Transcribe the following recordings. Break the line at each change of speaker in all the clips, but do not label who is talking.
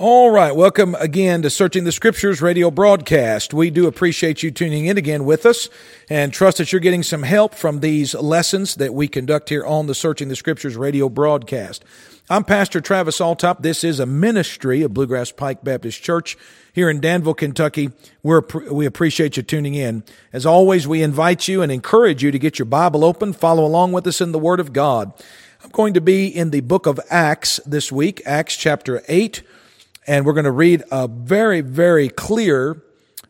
All right, welcome again to Searching the Scriptures radio broadcast. We do appreciate you tuning in again with us and trust that you're getting some help from these lessons that we conduct here on the Searching the Scriptures radio broadcast. I'm Pastor Travis Altop. This is a ministry of Bluegrass Pike Baptist Church here in Danville, Kentucky. We're, we appreciate you tuning in. As always, we invite you and encourage you to get your Bible open, follow along with us in the Word of God. I'm going to be in the book of Acts this week, Acts chapter 8 and we're going to read a very, very clear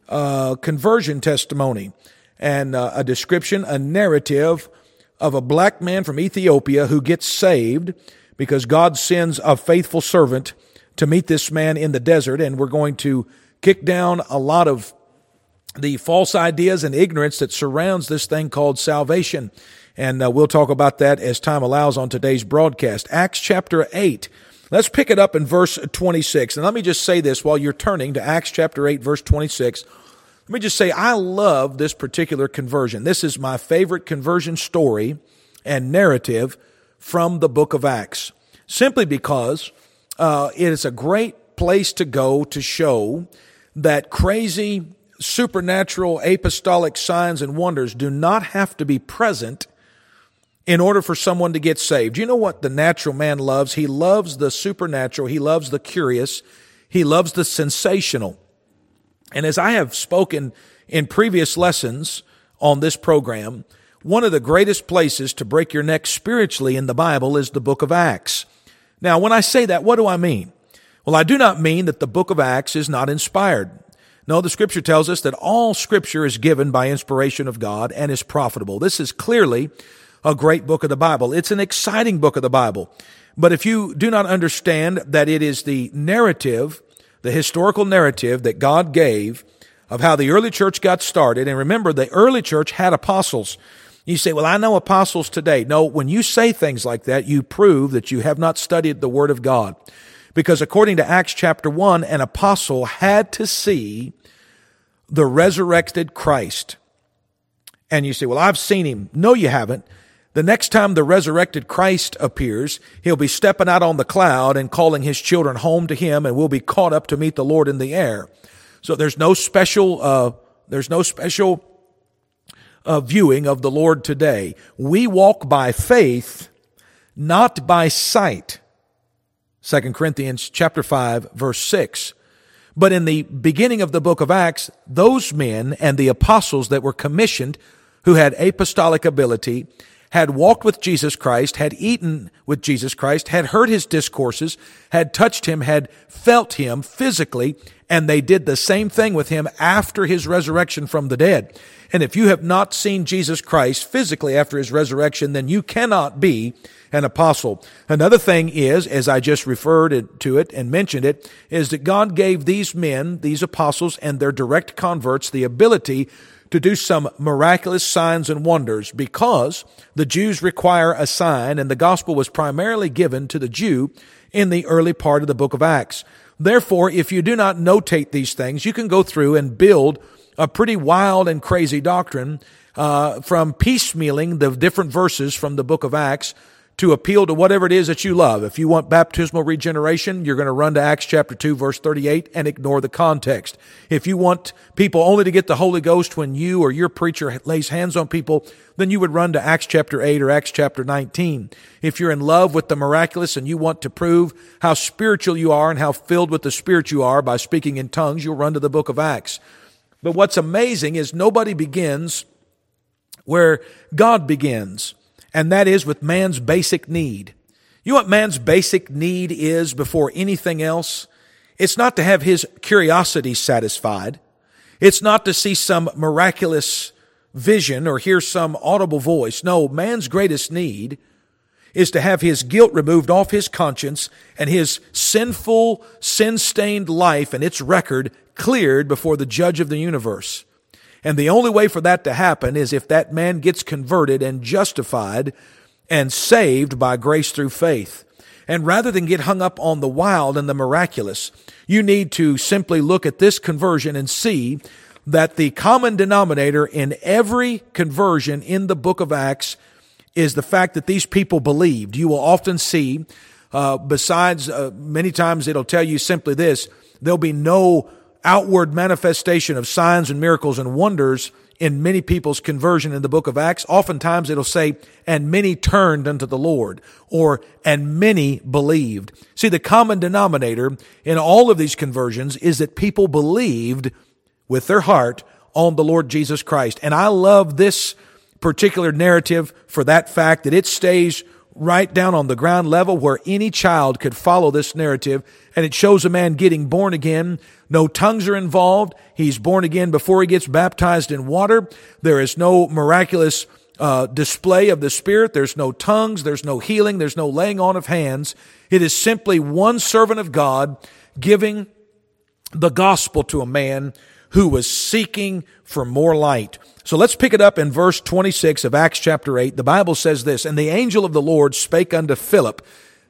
uh, conversion testimony and uh, a description, a narrative of a black man from Ethiopia who gets saved because God sends a faithful servant to meet this man in the desert. And we're going to kick down a lot of the false ideas and ignorance that surrounds this thing called salvation. And uh, we'll talk about that as time allows on today's broadcast. Acts chapter 8 Let's pick it up in verse 26. And let me just say this while you're turning to Acts chapter 8, verse 26. Let me just say, I love this particular conversion. This is my favorite conversion story and narrative from the book of Acts, simply because uh, it is a great place to go to show that crazy supernatural apostolic signs and wonders do not have to be present in order for someone to get saved. You know what the natural man loves? He loves the supernatural. He loves the curious. He loves the sensational. And as I have spoken in previous lessons on this program, one of the greatest places to break your neck spiritually in the Bible is the book of Acts. Now, when I say that, what do I mean? Well, I do not mean that the book of Acts is not inspired. No, the scripture tells us that all scripture is given by inspiration of God and is profitable. This is clearly a great book of the Bible. It's an exciting book of the Bible. But if you do not understand that it is the narrative, the historical narrative that God gave of how the early church got started, and remember, the early church had apostles. You say, well, I know apostles today. No, when you say things like that, you prove that you have not studied the Word of God. Because according to Acts chapter 1, an apostle had to see the resurrected Christ. And you say, well, I've seen him. No, you haven't. The next time the resurrected Christ appears, he'll be stepping out on the cloud and calling his children home to him and we'll be caught up to meet the Lord in the air. So there's no special, uh, there's no special uh, viewing of the Lord today. We walk by faith, not by sight. 2 Corinthians chapter 5 verse 6. But in the beginning of the book of Acts, those men and the apostles that were commissioned who had apostolic ability had walked with Jesus Christ, had eaten with Jesus Christ, had heard his discourses, had touched him, had felt him physically, and they did the same thing with him after his resurrection from the dead. And if you have not seen Jesus Christ physically after his resurrection, then you cannot be an apostle. Another thing is, as I just referred to it and mentioned it, is that God gave these men, these apostles, and their direct converts the ability to do some miraculous signs and wonders because the Jews require a sign and the gospel was primarily given to the Jew in the early part of the book of Acts. Therefore, if you do not notate these things, you can go through and build a pretty wild and crazy doctrine uh, from piecemealing the different verses from the book of Acts to appeal to whatever it is that you love. If you want baptismal regeneration, you're going to run to Acts chapter 2 verse 38 and ignore the context. If you want people only to get the Holy Ghost when you or your preacher lays hands on people, then you would run to Acts chapter 8 or Acts chapter 19. If you're in love with the miraculous and you want to prove how spiritual you are and how filled with the Spirit you are by speaking in tongues, you'll run to the book of Acts. But what's amazing is nobody begins where God begins and that is with man's basic need. You know what man's basic need is before anything else? It's not to have his curiosity satisfied. It's not to see some miraculous vision or hear some audible voice. No, man's greatest need is to have his guilt removed off his conscience and his sinful, sin-stained life and its record cleared before the judge of the universe. And the only way for that to happen is if that man gets converted and justified and saved by grace through faith. And rather than get hung up on the wild and the miraculous, you need to simply look at this conversion and see that the common denominator in every conversion in the book of Acts is the fact that these people believed. You will often see Uh, besides, uh, many times it'll tell you simply this there'll be no outward manifestation of signs and miracles and wonders in many people's conversion in the book of Acts, oftentimes it'll say, and many turned unto the Lord, or, and many believed. See, the common denominator in all of these conversions is that people believed with their heart on the Lord Jesus Christ. And I love this particular narrative for that fact that it stays right down on the ground level where any child could follow this narrative. And it shows a man getting born again. No tongues are involved. He's born again before he gets baptized in water. There is no miraculous uh, display of the Spirit. There's no tongues. There's no healing. There's no laying on of hands. It is simply one servant of God giving the gospel to a man who was seeking for more light. So let's pick it up in verse 26 of Acts chapter 8. The Bible says this, And the angel of the Lord spake unto Philip.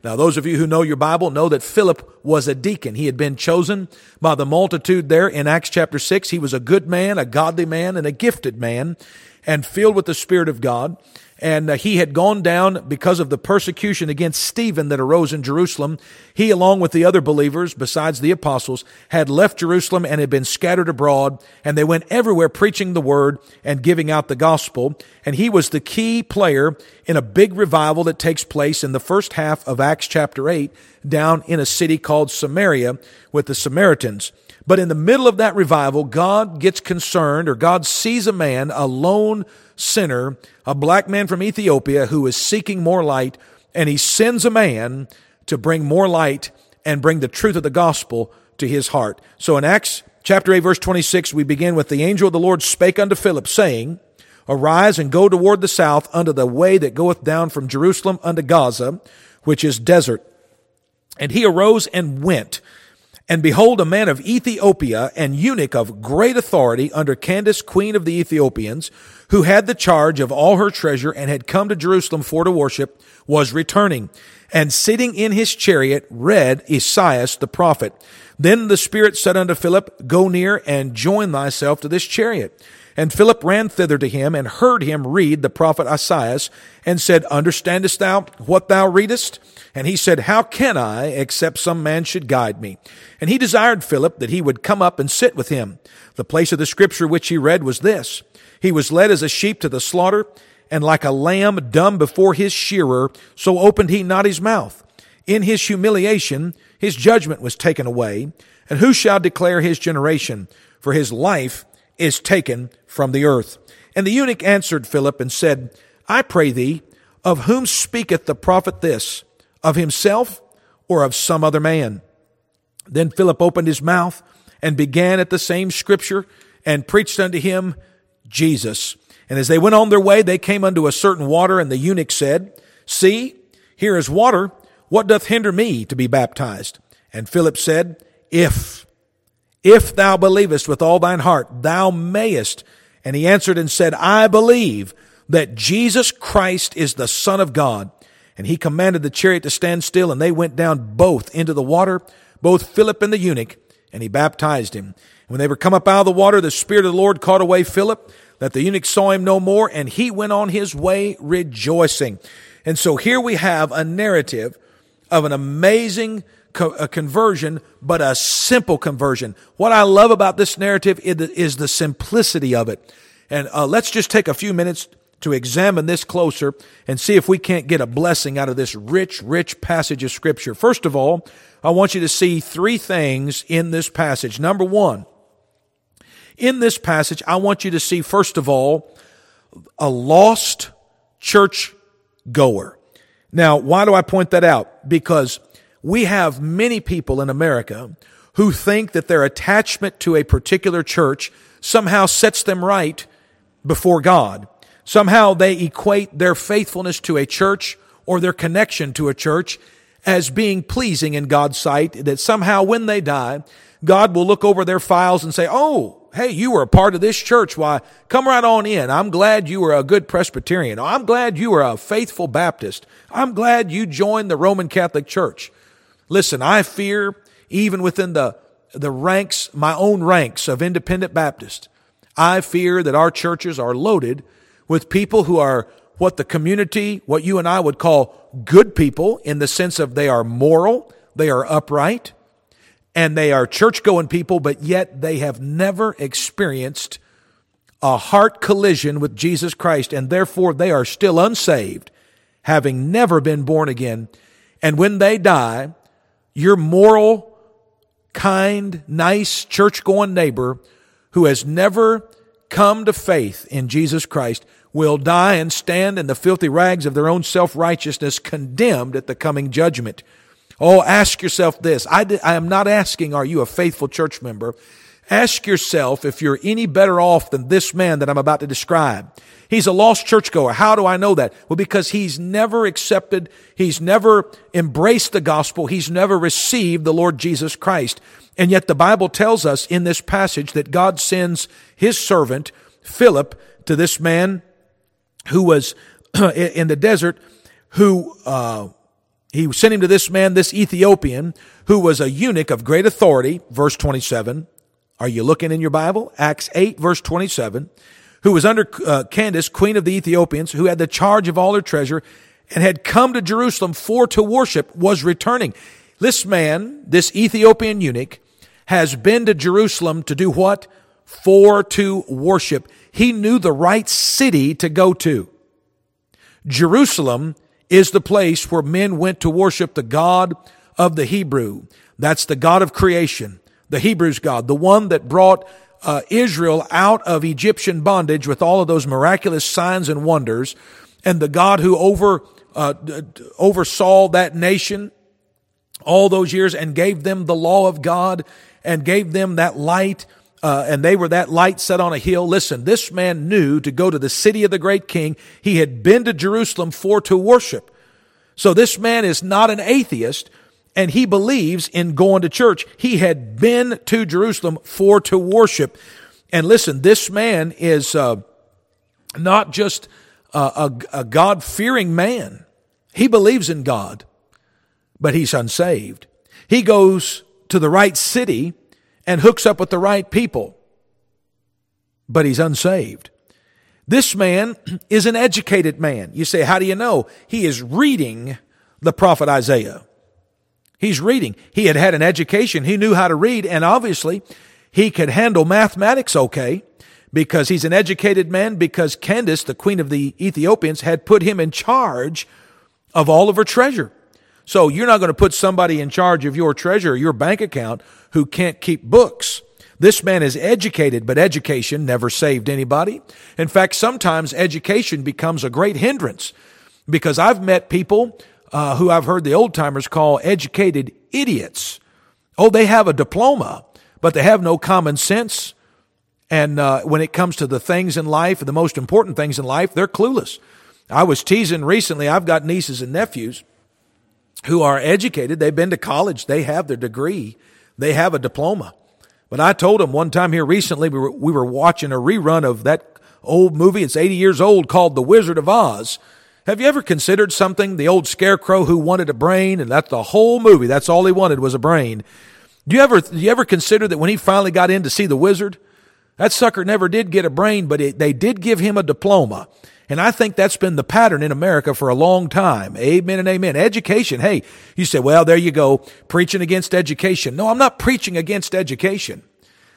Now, those of you who know your Bible know that Philip was a deacon. He had been chosen by the multitude there in Acts chapter 6. He was a good man, a godly man, and a gifted man, and filled with the Spirit of God and uh, he had gone down because of the persecution against Stephen that arose in Jerusalem. He, along with the other believers, besides the apostles, had left Jerusalem and had been scattered abroad, and they went everywhere preaching the word and giving out the gospel. And he was the key player in a big revival that takes place in the first half of Acts chapter 8 down in a city called Samaria with the Samaritans. But in the middle of that revival, God gets concerned or God sees a man, a lone sinner, a black man from Ethiopia who is seeking more light, and he sends a man to bring more light and bring the truth of the gospel to his heart. So in Acts chapter 8 verse 26, we begin with the angel of the Lord spake unto Philip, saying, Arise and go toward the south unto the way that goeth down from Jerusalem unto Gaza, which is desert. And he arose and went. And behold, a man of Ethiopia and eunuch of great authority under Candace, queen of the Ethiopians, who had the charge of all her treasure and had come to Jerusalem for to worship, was returning. And sitting in his chariot read Esaias the prophet. Then the Spirit said unto Philip, Go near and join thyself to this chariot. And Philip ran thither to him and heard him read the prophet Esaias and said, Understandest thou what thou readest? And he said, How can I, except some man should guide me? And he desired Philip that he would come up and sit with him. The place of the scripture which he read was this. He was led as a sheep to the slaughter, and like a lamb dumb before his shearer, so opened he not his mouth. In his humiliation, his judgment was taken away. And who shall declare his generation? For his life is taken from the earth. And the eunuch answered Philip and said, I pray thee, of whom speaketh the prophet this? Of himself or of some other man? Then Philip opened his mouth and began at the same scripture and preached unto him Jesus. And as they went on their way, they came unto a certain water, and the eunuch said, See, here is water. What doth hinder me to be baptized? And Philip said, If if thou believest with all thine heart, thou mayest. And he answered and said, I believe that Jesus Christ is the Son of God. And he commanded the chariot to stand still, and they went down both into the water, both Philip and the eunuch, and he baptized him. When they were come up out of the water, the Spirit of the Lord caught away Philip, that the eunuch saw him no more, and he went on his way rejoicing. And so here we have a narrative of an amazing a conversion, but a simple conversion. What I love about this narrative is the simplicity of it. And uh, let's just take a few minutes to examine this closer and see if we can't get a blessing out of this rich, rich passage of scripture. First of all, I want you to see three things in this passage. Number one, in this passage, I want you to see, first of all, a lost church goer. Now, why do I point that out? Because we have many people in America who think that their attachment to a particular church somehow sets them right before God. Somehow they equate their faithfulness to a church or their connection to a church as being pleasing in God's sight, that somehow when they die, God will look over their files and say, Oh, hey, you were a part of this church. Why, come right on in. I'm glad you were a good Presbyterian. I'm glad you were a faithful Baptist. I'm glad you joined the Roman Catholic Church. Listen, I fear even within the, the ranks, my own ranks of independent Baptists, I fear that our churches are loaded with people who are what the community, what you and I would call good people in the sense of they are moral, they are upright, and they are church going people, but yet they have never experienced a heart collision with Jesus Christ, and therefore they are still unsaved, having never been born again. And when they die, your moral, kind, nice, church going neighbor who has never come to faith in Jesus Christ will die and stand in the filthy rags of their own self righteousness, condemned at the coming judgment. Oh, ask yourself this. I, I am not asking, are you a faithful church member? Ask yourself if you're any better off than this man that I'm about to describe. He's a lost churchgoer. How do I know that? Well, because he's never accepted, he's never embraced the gospel, he's never received the Lord Jesus Christ. And yet the Bible tells us in this passage that God sends his servant, Philip, to this man who was in the desert, who, uh, he sent him to this man, this Ethiopian, who was a eunuch of great authority, verse 27. Are you looking in your Bible? Acts 8, verse 27. Who was under uh, Candace, queen of the Ethiopians, who had the charge of all her treasure and had come to Jerusalem for to worship, was returning. This man, this Ethiopian eunuch, has been to Jerusalem to do what? For to worship. He knew the right city to go to. Jerusalem is the place where men went to worship the God of the Hebrew. That's the God of creation the Hebrews God, the one that brought uh, Israel out of Egyptian bondage with all of those miraculous signs and wonders, and the God who over uh, oversaw that nation all those years and gave them the law of God and gave them that light. Uh, and they were that light set on a hill. Listen, this man knew to go to the city of the great king. He had been to Jerusalem for to worship. So this man is not an atheist and he believes in going to church. He had been to Jerusalem for to worship. And listen, this man is uh, not just a, a, a God fearing man. He believes in God, but he's unsaved. He goes to the right city and hooks up with the right people, but he's unsaved. This man is an educated man. You say, how do you know? He is reading the prophet Isaiah. He's reading. He had had an education. He knew how to read. And obviously, he could handle mathematics okay because he's an educated man because Candace, the queen of the Ethiopians, had put him in charge of all of her treasure. So you're not going to put somebody in charge of your treasure, your bank account, who can't keep books. This man is educated, but education never saved anybody. In fact, sometimes education becomes a great hindrance because I've met people uh, who I've heard the old timers call educated idiots. Oh, they have a diploma, but they have no common sense. And uh, when it comes to the things in life, the most important things in life, they're clueless. I was teasing recently, I've got nieces and nephews who are educated. They've been to college, they have their degree, they have a diploma. But I told them one time here recently, we were, we were watching a rerun of that old movie. It's 80 years old called The Wizard of Oz. Have you ever considered something? The old scarecrow who wanted a brain, and that's the whole movie. That's all he wanted was a brain. Do you ever, do you ever consider that when he finally got in to see the wizard, that sucker never did get a brain, but it, they did give him a diploma. And I think that's been the pattern in America for a long time. Amen and amen. Education. Hey, you say, well, there you go, preaching against education. No, I'm not preaching against education.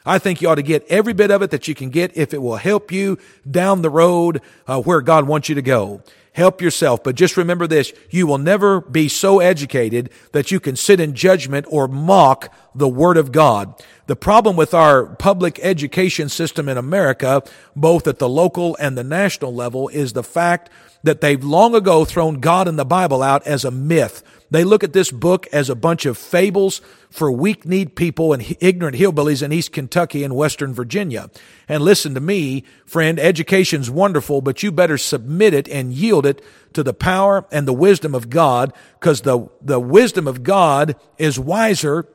I think you ought to get every bit of it that you can get if it will help you down the road uh, where God wants you to go. Help yourself. But just remember this. You will never be so educated that you can sit in judgment or mock the Word of God. The problem with our public education system in America, both at the local and the national level, is the fact that they've long ago thrown God and the Bible out as a myth. They look at this book as a bunch of fables for weak kneed people and ignorant hillbillies in East Kentucky and Western Virginia. And listen to me, friend, education's wonderful, but you better submit it and yield it to the power and the wisdom of God, because the, the wisdom of God is wiser,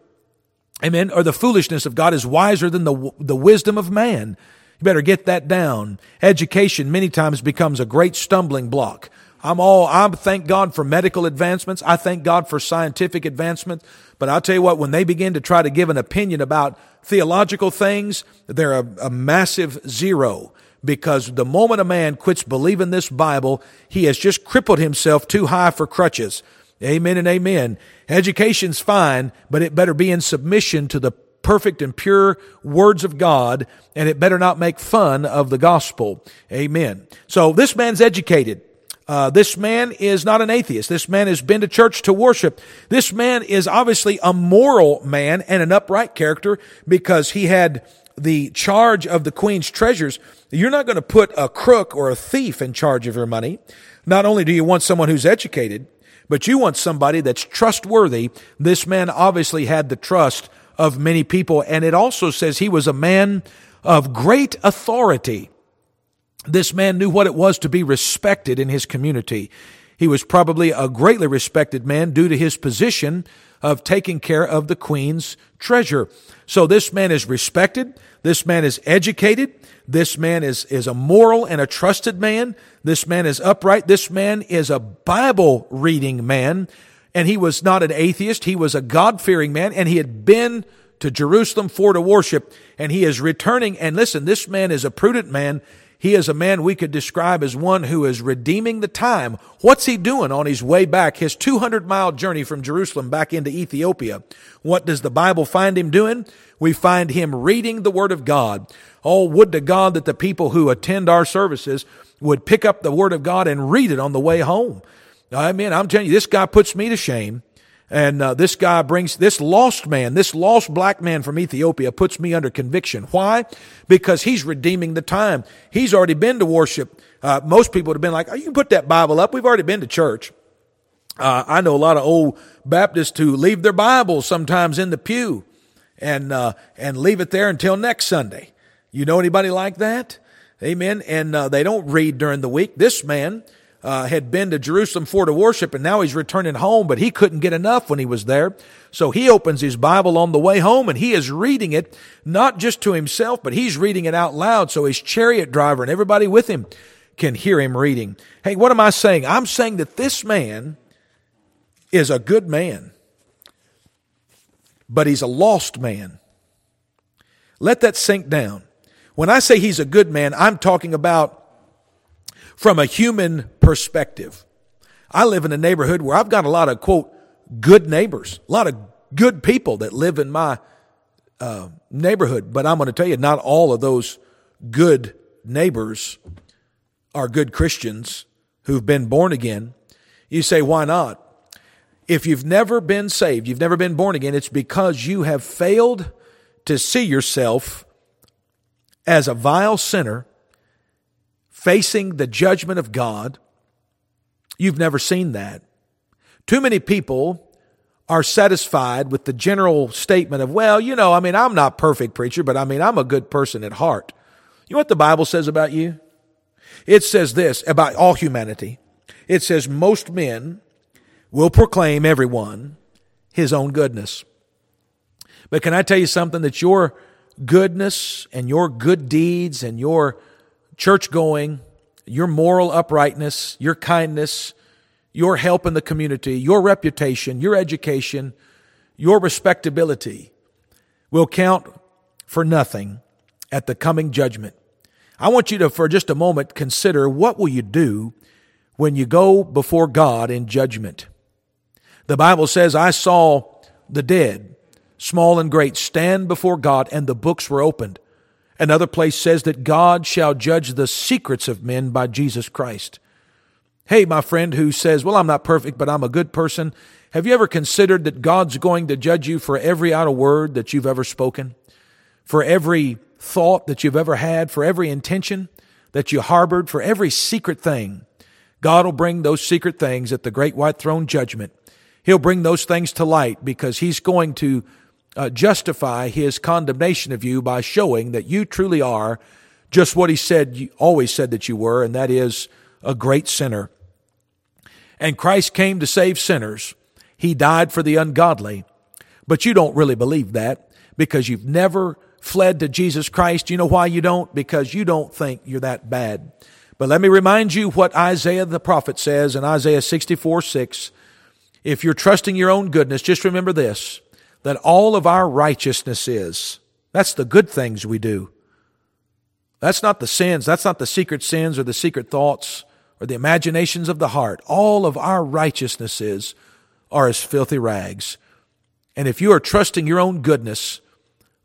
amen, or the foolishness of God is wiser than the, the wisdom of man. You better get that down. Education many times becomes a great stumbling block. I'm all, I thank God for medical advancements. I thank God for scientific advancements. But I'll tell you what, when they begin to try to give an opinion about theological things, they're a, a massive zero because the moment a man quits believing this Bible, he has just crippled himself too high for crutches. Amen and amen. Education's fine, but it better be in submission to the perfect and pure words of God, and it better not make fun of the gospel. Amen. So this man's educated. Uh, this man is not an atheist. This man has been to church to worship. This man is obviously a moral man and an upright character because he had the charge of the queen's treasures. You're not going to put a crook or a thief in charge of your money. Not only do you want someone who's educated, but you want somebody that's trustworthy. This man obviously had the trust of many people. And it also says he was a man of great authority. This man knew what it was to be respected in his community. He was probably a greatly respected man due to his position of taking care of the queen's treasure. So this man is respected. This man is educated. This man is, is a moral and a trusted man. This man is upright. This man is a Bible reading man and he was not an atheist. He was a God fearing man and he had been to Jerusalem for to worship and he is returning. And listen, this man is a prudent man. He is a man we could describe as one who is redeeming the time. What's he doing on his way back? His 200 mile journey from Jerusalem back into Ethiopia. What does the Bible find him doing? We find him reading the Word of God. Oh, would to God that the people who attend our services would pick up the Word of God and read it on the way home. I mean, I'm telling you, this guy puts me to shame. And uh, this guy brings this lost man, this lost black man from Ethiopia puts me under conviction. Why? Because he's redeeming the time. He's already been to worship. Uh, most people would have been like, oh, you can put that Bible up. We've already been to church. Uh, I know a lot of old Baptists who leave their Bibles sometimes in the pew and, uh, and leave it there until next Sunday. You know anybody like that? Amen. And uh, they don't read during the week. This man, uh, had been to Jerusalem for to worship and now he's returning home, but he couldn't get enough when he was there. So he opens his Bible on the way home and he is reading it, not just to himself, but he's reading it out loud so his chariot driver and everybody with him can hear him reading. Hey, what am I saying? I'm saying that this man is a good man, but he's a lost man. Let that sink down. When I say he's a good man, I'm talking about from a human perspective. I live in a neighborhood where I've got a lot of quote good neighbors, a lot of good people that live in my uh, neighborhood. But I'm going to tell you, not all of those good neighbors are good Christians who've been born again. You say, why not? If you've never been saved, you've never been born again, it's because you have failed to see yourself as a vile sinner facing the judgment of God. You've never seen that. Too many people are satisfied with the general statement of, well, you know, I mean, I'm not perfect preacher, but I mean, I'm a good person at heart. You know what the Bible says about you? It says this about all humanity. It says most men will proclaim everyone his own goodness. But can I tell you something that your goodness and your good deeds and your church going, your moral uprightness, your kindness, your help in the community, your reputation, your education, your respectability will count for nothing at the coming judgment. I want you to, for just a moment, consider what will you do when you go before God in judgment. The Bible says, I saw the dead, small and great, stand before God, and the books were opened. Another place says that God shall judge the secrets of men by Jesus Christ. Hey, my friend who says, Well, I'm not perfect, but I'm a good person. Have you ever considered that God's going to judge you for every idle word that you've ever spoken? For every thought that you've ever had? For every intention that you harbored? For every secret thing? God will bring those secret things at the great white throne judgment. He'll bring those things to light because He's going to uh, justify his condemnation of you by showing that you truly are just what he said, you always said that you were, and that is a great sinner. And Christ came to save sinners. He died for the ungodly. But you don't really believe that because you've never fled to Jesus Christ. You know why you don't? Because you don't think you're that bad. But let me remind you what Isaiah the prophet says in Isaiah 64 6. If you're trusting your own goodness, just remember this that all of our righteousness is. That's the good things we do. That's not the sins. That's not the secret sins or the secret thoughts or the imaginations of the heart. All of our righteousnesses are as filthy rags. And if you are trusting your own goodness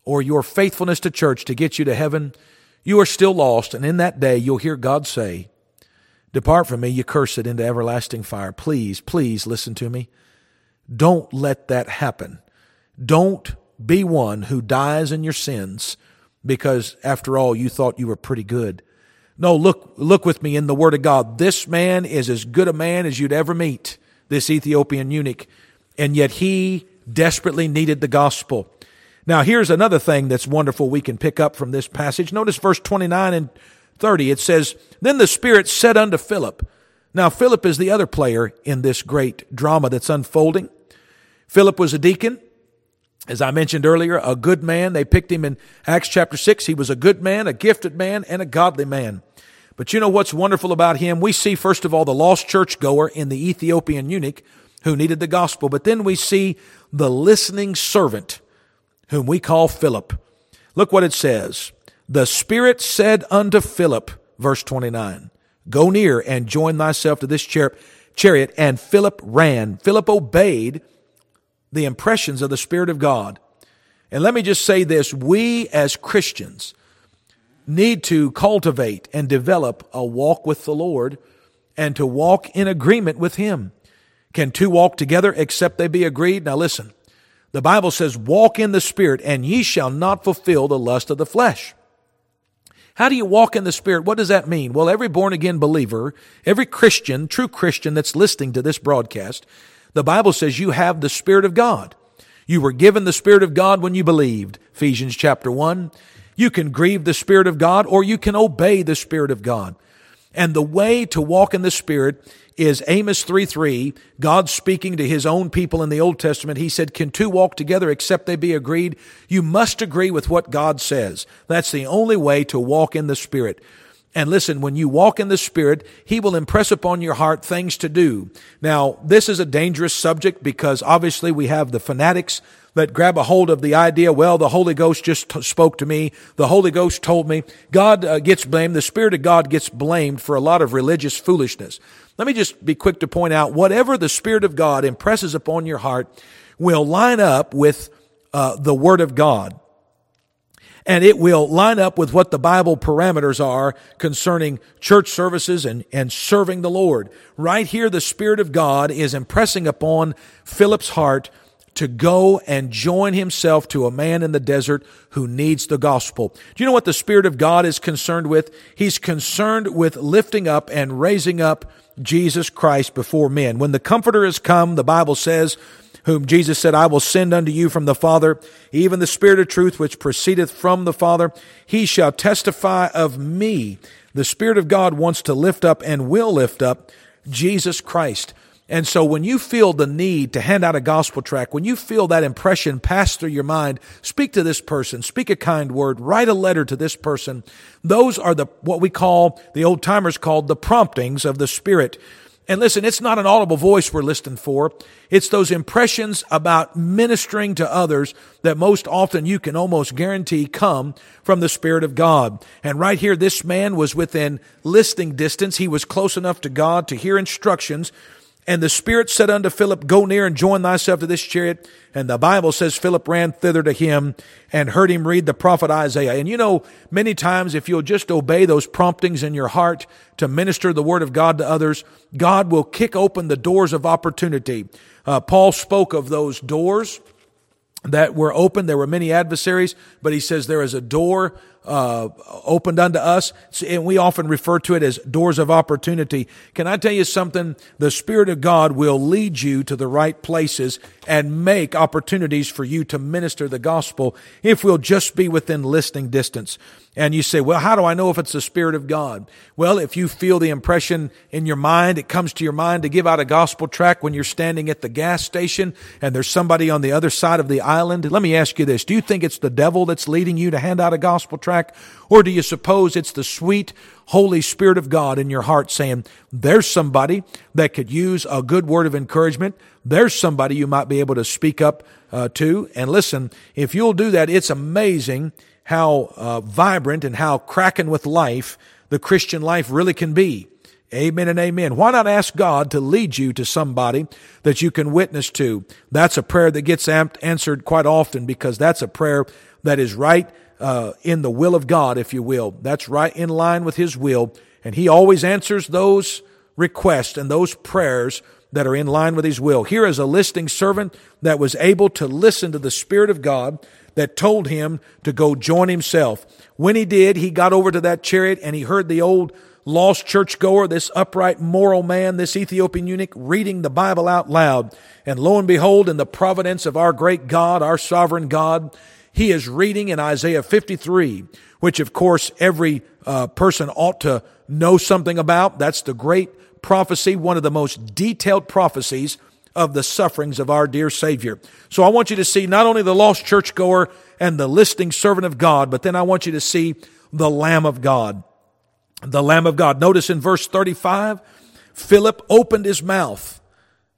or your faithfulness to church to get you to heaven, you are still lost. And in that day, you'll hear God say, Depart from me, you cursed, into everlasting fire. Please, please listen to me. Don't let that happen. Don't be one who dies in your sins because after all you thought you were pretty good. No, look, look with me in the Word of God. This man is as good a man as you'd ever meet, this Ethiopian eunuch, and yet he desperately needed the gospel. Now, here's another thing that's wonderful we can pick up from this passage. Notice verse 29 and 30. It says, Then the Spirit said unto Philip, Now, Philip is the other player in this great drama that's unfolding. Philip was a deacon. As I mentioned earlier, a good man. They picked him in Acts chapter 6. He was a good man, a gifted man, and a godly man. But you know what's wonderful about him? We see, first of all, the lost churchgoer in the Ethiopian eunuch who needed the gospel. But then we see the listening servant whom we call Philip. Look what it says. The Spirit said unto Philip, verse 29, Go near and join thyself to this chariot. And Philip ran. Philip obeyed the impressions of the Spirit of God. And let me just say this we as Christians need to cultivate and develop a walk with the Lord and to walk in agreement with Him. Can two walk together except they be agreed? Now listen, the Bible says, Walk in the Spirit, and ye shall not fulfill the lust of the flesh. How do you walk in the Spirit? What does that mean? Well, every born again believer, every Christian, true Christian that's listening to this broadcast, the Bible says you have the Spirit of God. You were given the Spirit of God when you believed. Ephesians chapter 1. You can grieve the Spirit of God or you can obey the Spirit of God. And the way to walk in the Spirit is Amos 3 3. God speaking to his own people in the Old Testament. He said, Can two walk together except they be agreed? You must agree with what God says. That's the only way to walk in the Spirit. And listen, when you walk in the Spirit, He will impress upon your heart things to do. Now, this is a dangerous subject because obviously we have the fanatics that grab a hold of the idea, well, the Holy Ghost just t- spoke to me. The Holy Ghost told me. God uh, gets blamed. The Spirit of God gets blamed for a lot of religious foolishness. Let me just be quick to point out whatever the Spirit of God impresses upon your heart will line up with uh, the Word of God and it will line up with what the Bible parameters are concerning church services and, and serving the Lord. Right here, the Spirit of God is impressing upon Philip's heart to go and join himself to a man in the desert who needs the gospel. Do you know what the Spirit of God is concerned with? He's concerned with lifting up and raising up Jesus Christ before men. When the Comforter has come, the Bible says, whom Jesus said, I will send unto you from the Father, even the Spirit of truth which proceedeth from the Father. He shall testify of me. The Spirit of God wants to lift up and will lift up Jesus Christ. And so when you feel the need to hand out a gospel tract, when you feel that impression pass through your mind, speak to this person, speak a kind word, write a letter to this person. Those are the, what we call, the old timers called the promptings of the Spirit and listen, it's not an audible voice we're listening for. It's those impressions about ministering to others that most often you can almost guarantee come from the Spirit of God. And right here, this man was within listening distance. He was close enough to God to hear instructions and the Spirit said unto Philip, Go near and join thyself to this chariot. And the Bible says Philip ran thither to him and heard him read the prophet Isaiah. And you know, many times if you'll just obey those promptings in your heart to minister the word of God to others, God will kick open the doors of opportunity. Uh, Paul spoke of those doors that were open. There were many adversaries, but he says there is a door uh, opened unto us, and we often refer to it as doors of opportunity. Can I tell you something? The Spirit of God will lead you to the right places and make opportunities for you to minister the gospel if we'll just be within listening distance. And you say, well, how do I know if it's the Spirit of God? Well, if you feel the impression in your mind, it comes to your mind to give out a gospel tract when you're standing at the gas station and there's somebody on the other side of the island. Let me ask you this. Do you think it's the devil that's leading you to hand out a gospel tract? Track? Or do you suppose it's the sweet Holy Spirit of God in your heart saying, there's somebody that could use a good word of encouragement. There's somebody you might be able to speak up uh, to. And listen, if you'll do that, it's amazing how uh, vibrant and how cracking with life the Christian life really can be. Amen and amen. Why not ask God to lead you to somebody that you can witness to? That's a prayer that gets answered quite often because that's a prayer that is right uh, in the will of God, if you will. That's right in line with His will. And He always answers those requests and those prayers that are in line with His will. Here is a listening servant that was able to listen to the Spirit of God that told him to go join himself. When he did, he got over to that chariot and he heard the old lost churchgoer, this upright moral man, this Ethiopian eunuch reading the Bible out loud. And lo and behold, in the providence of our great God, our sovereign God, he is reading in Isaiah 53, which of course every uh, person ought to know something about. That's the great prophecy, one of the most detailed prophecies of the sufferings of our dear Savior. So I want you to see not only the lost churchgoer and the listening servant of God, but then I want you to see the Lamb of God the Lamb of God. Notice in verse 35, Philip opened his mouth.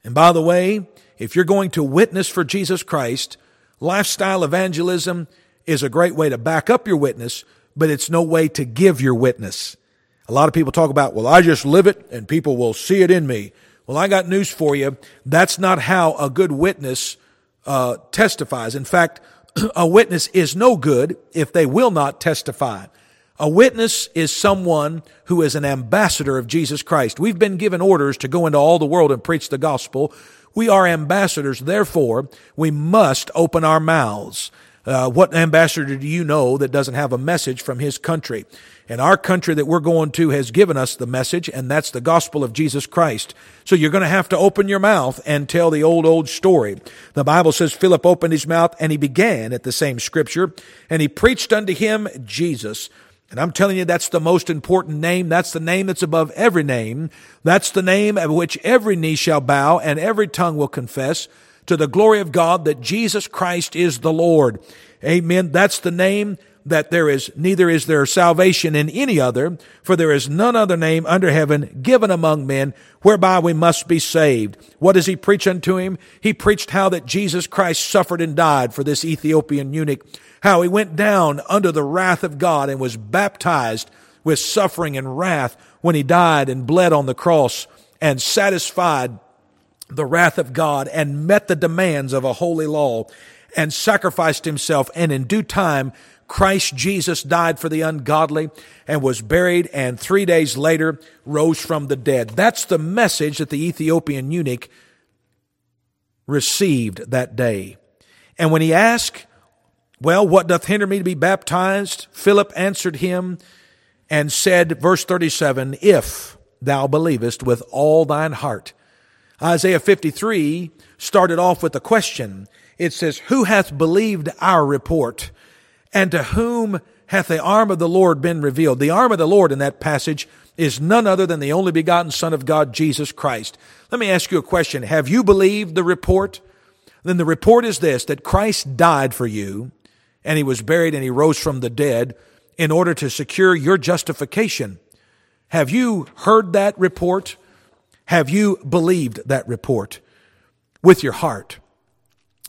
And by the way, if you're going to witness for Jesus Christ, lifestyle evangelism is a great way to back up your witness, but it's no way to give your witness. A lot of people talk about, well, I just live it and people will see it in me. Well, I got news for you. That's not how a good witness uh, testifies. In fact, a witness is no good if they will not testify. A witness is someone who is an ambassador of Jesus Christ. We've been given orders to go into all the world and preach the gospel. We are ambassadors, therefore, we must open our mouths. Uh, what ambassador do you know that doesn't have a message from his country? And our country that we're going to has given us the message, and that's the gospel of Jesus Christ. So you're going to have to open your mouth and tell the old, old story. The Bible says Philip opened his mouth and he began at the same scripture, and he preached unto him Jesus. And I'm telling you, that's the most important name. That's the name that's above every name. That's the name at which every knee shall bow and every tongue will confess to the glory of God that Jesus Christ is the Lord. Amen. That's the name that there is, neither is there salvation in any other, for there is none other name under heaven given among men whereby we must be saved. What does he preach unto him? He preached how that Jesus Christ suffered and died for this Ethiopian eunuch how he went down under the wrath of God and was baptized with suffering and wrath when he died and bled on the cross and satisfied the wrath of God and met the demands of a holy law and sacrificed himself. And in due time, Christ Jesus died for the ungodly and was buried and three days later rose from the dead. That's the message that the Ethiopian eunuch received that day. And when he asked well, what doth hinder me to be baptized? Philip answered him and said, verse 37, if thou believest with all thine heart. Isaiah 53 started off with a question. It says, Who hath believed our report? And to whom hath the arm of the Lord been revealed? The arm of the Lord in that passage is none other than the only begotten Son of God, Jesus Christ. Let me ask you a question. Have you believed the report? Then the report is this, that Christ died for you and he was buried and he rose from the dead in order to secure your justification. Have you heard that report? Have you believed that report with your heart?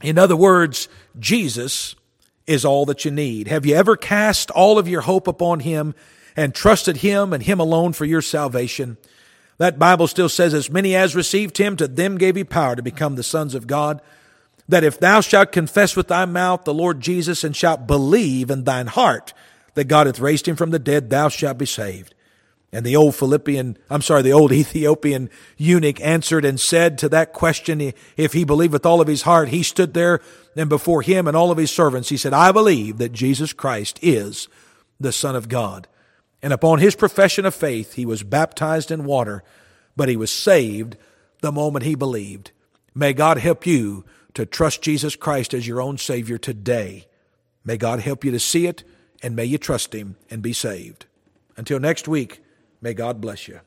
In other words, Jesus is all that you need. Have you ever cast all of your hope upon him and trusted him and him alone for your salvation? That Bible still says, as many as received him, to them gave he power to become the sons of God that if thou shalt confess with thy mouth the Lord Jesus and shalt believe in thine heart that God hath raised him from the dead, thou shalt be saved. And the old Philippian, I'm sorry, the old Ethiopian eunuch answered and said to that question, if he believed with all of his heart, he stood there and before him and all of his servants, he said, I believe that Jesus Christ is the Son of God. And upon his profession of faith, he was baptized in water, but he was saved the moment he believed. May God help you to trust Jesus Christ as your own Savior today. May God help you to see it, and may you trust Him and be saved. Until next week, may God bless you.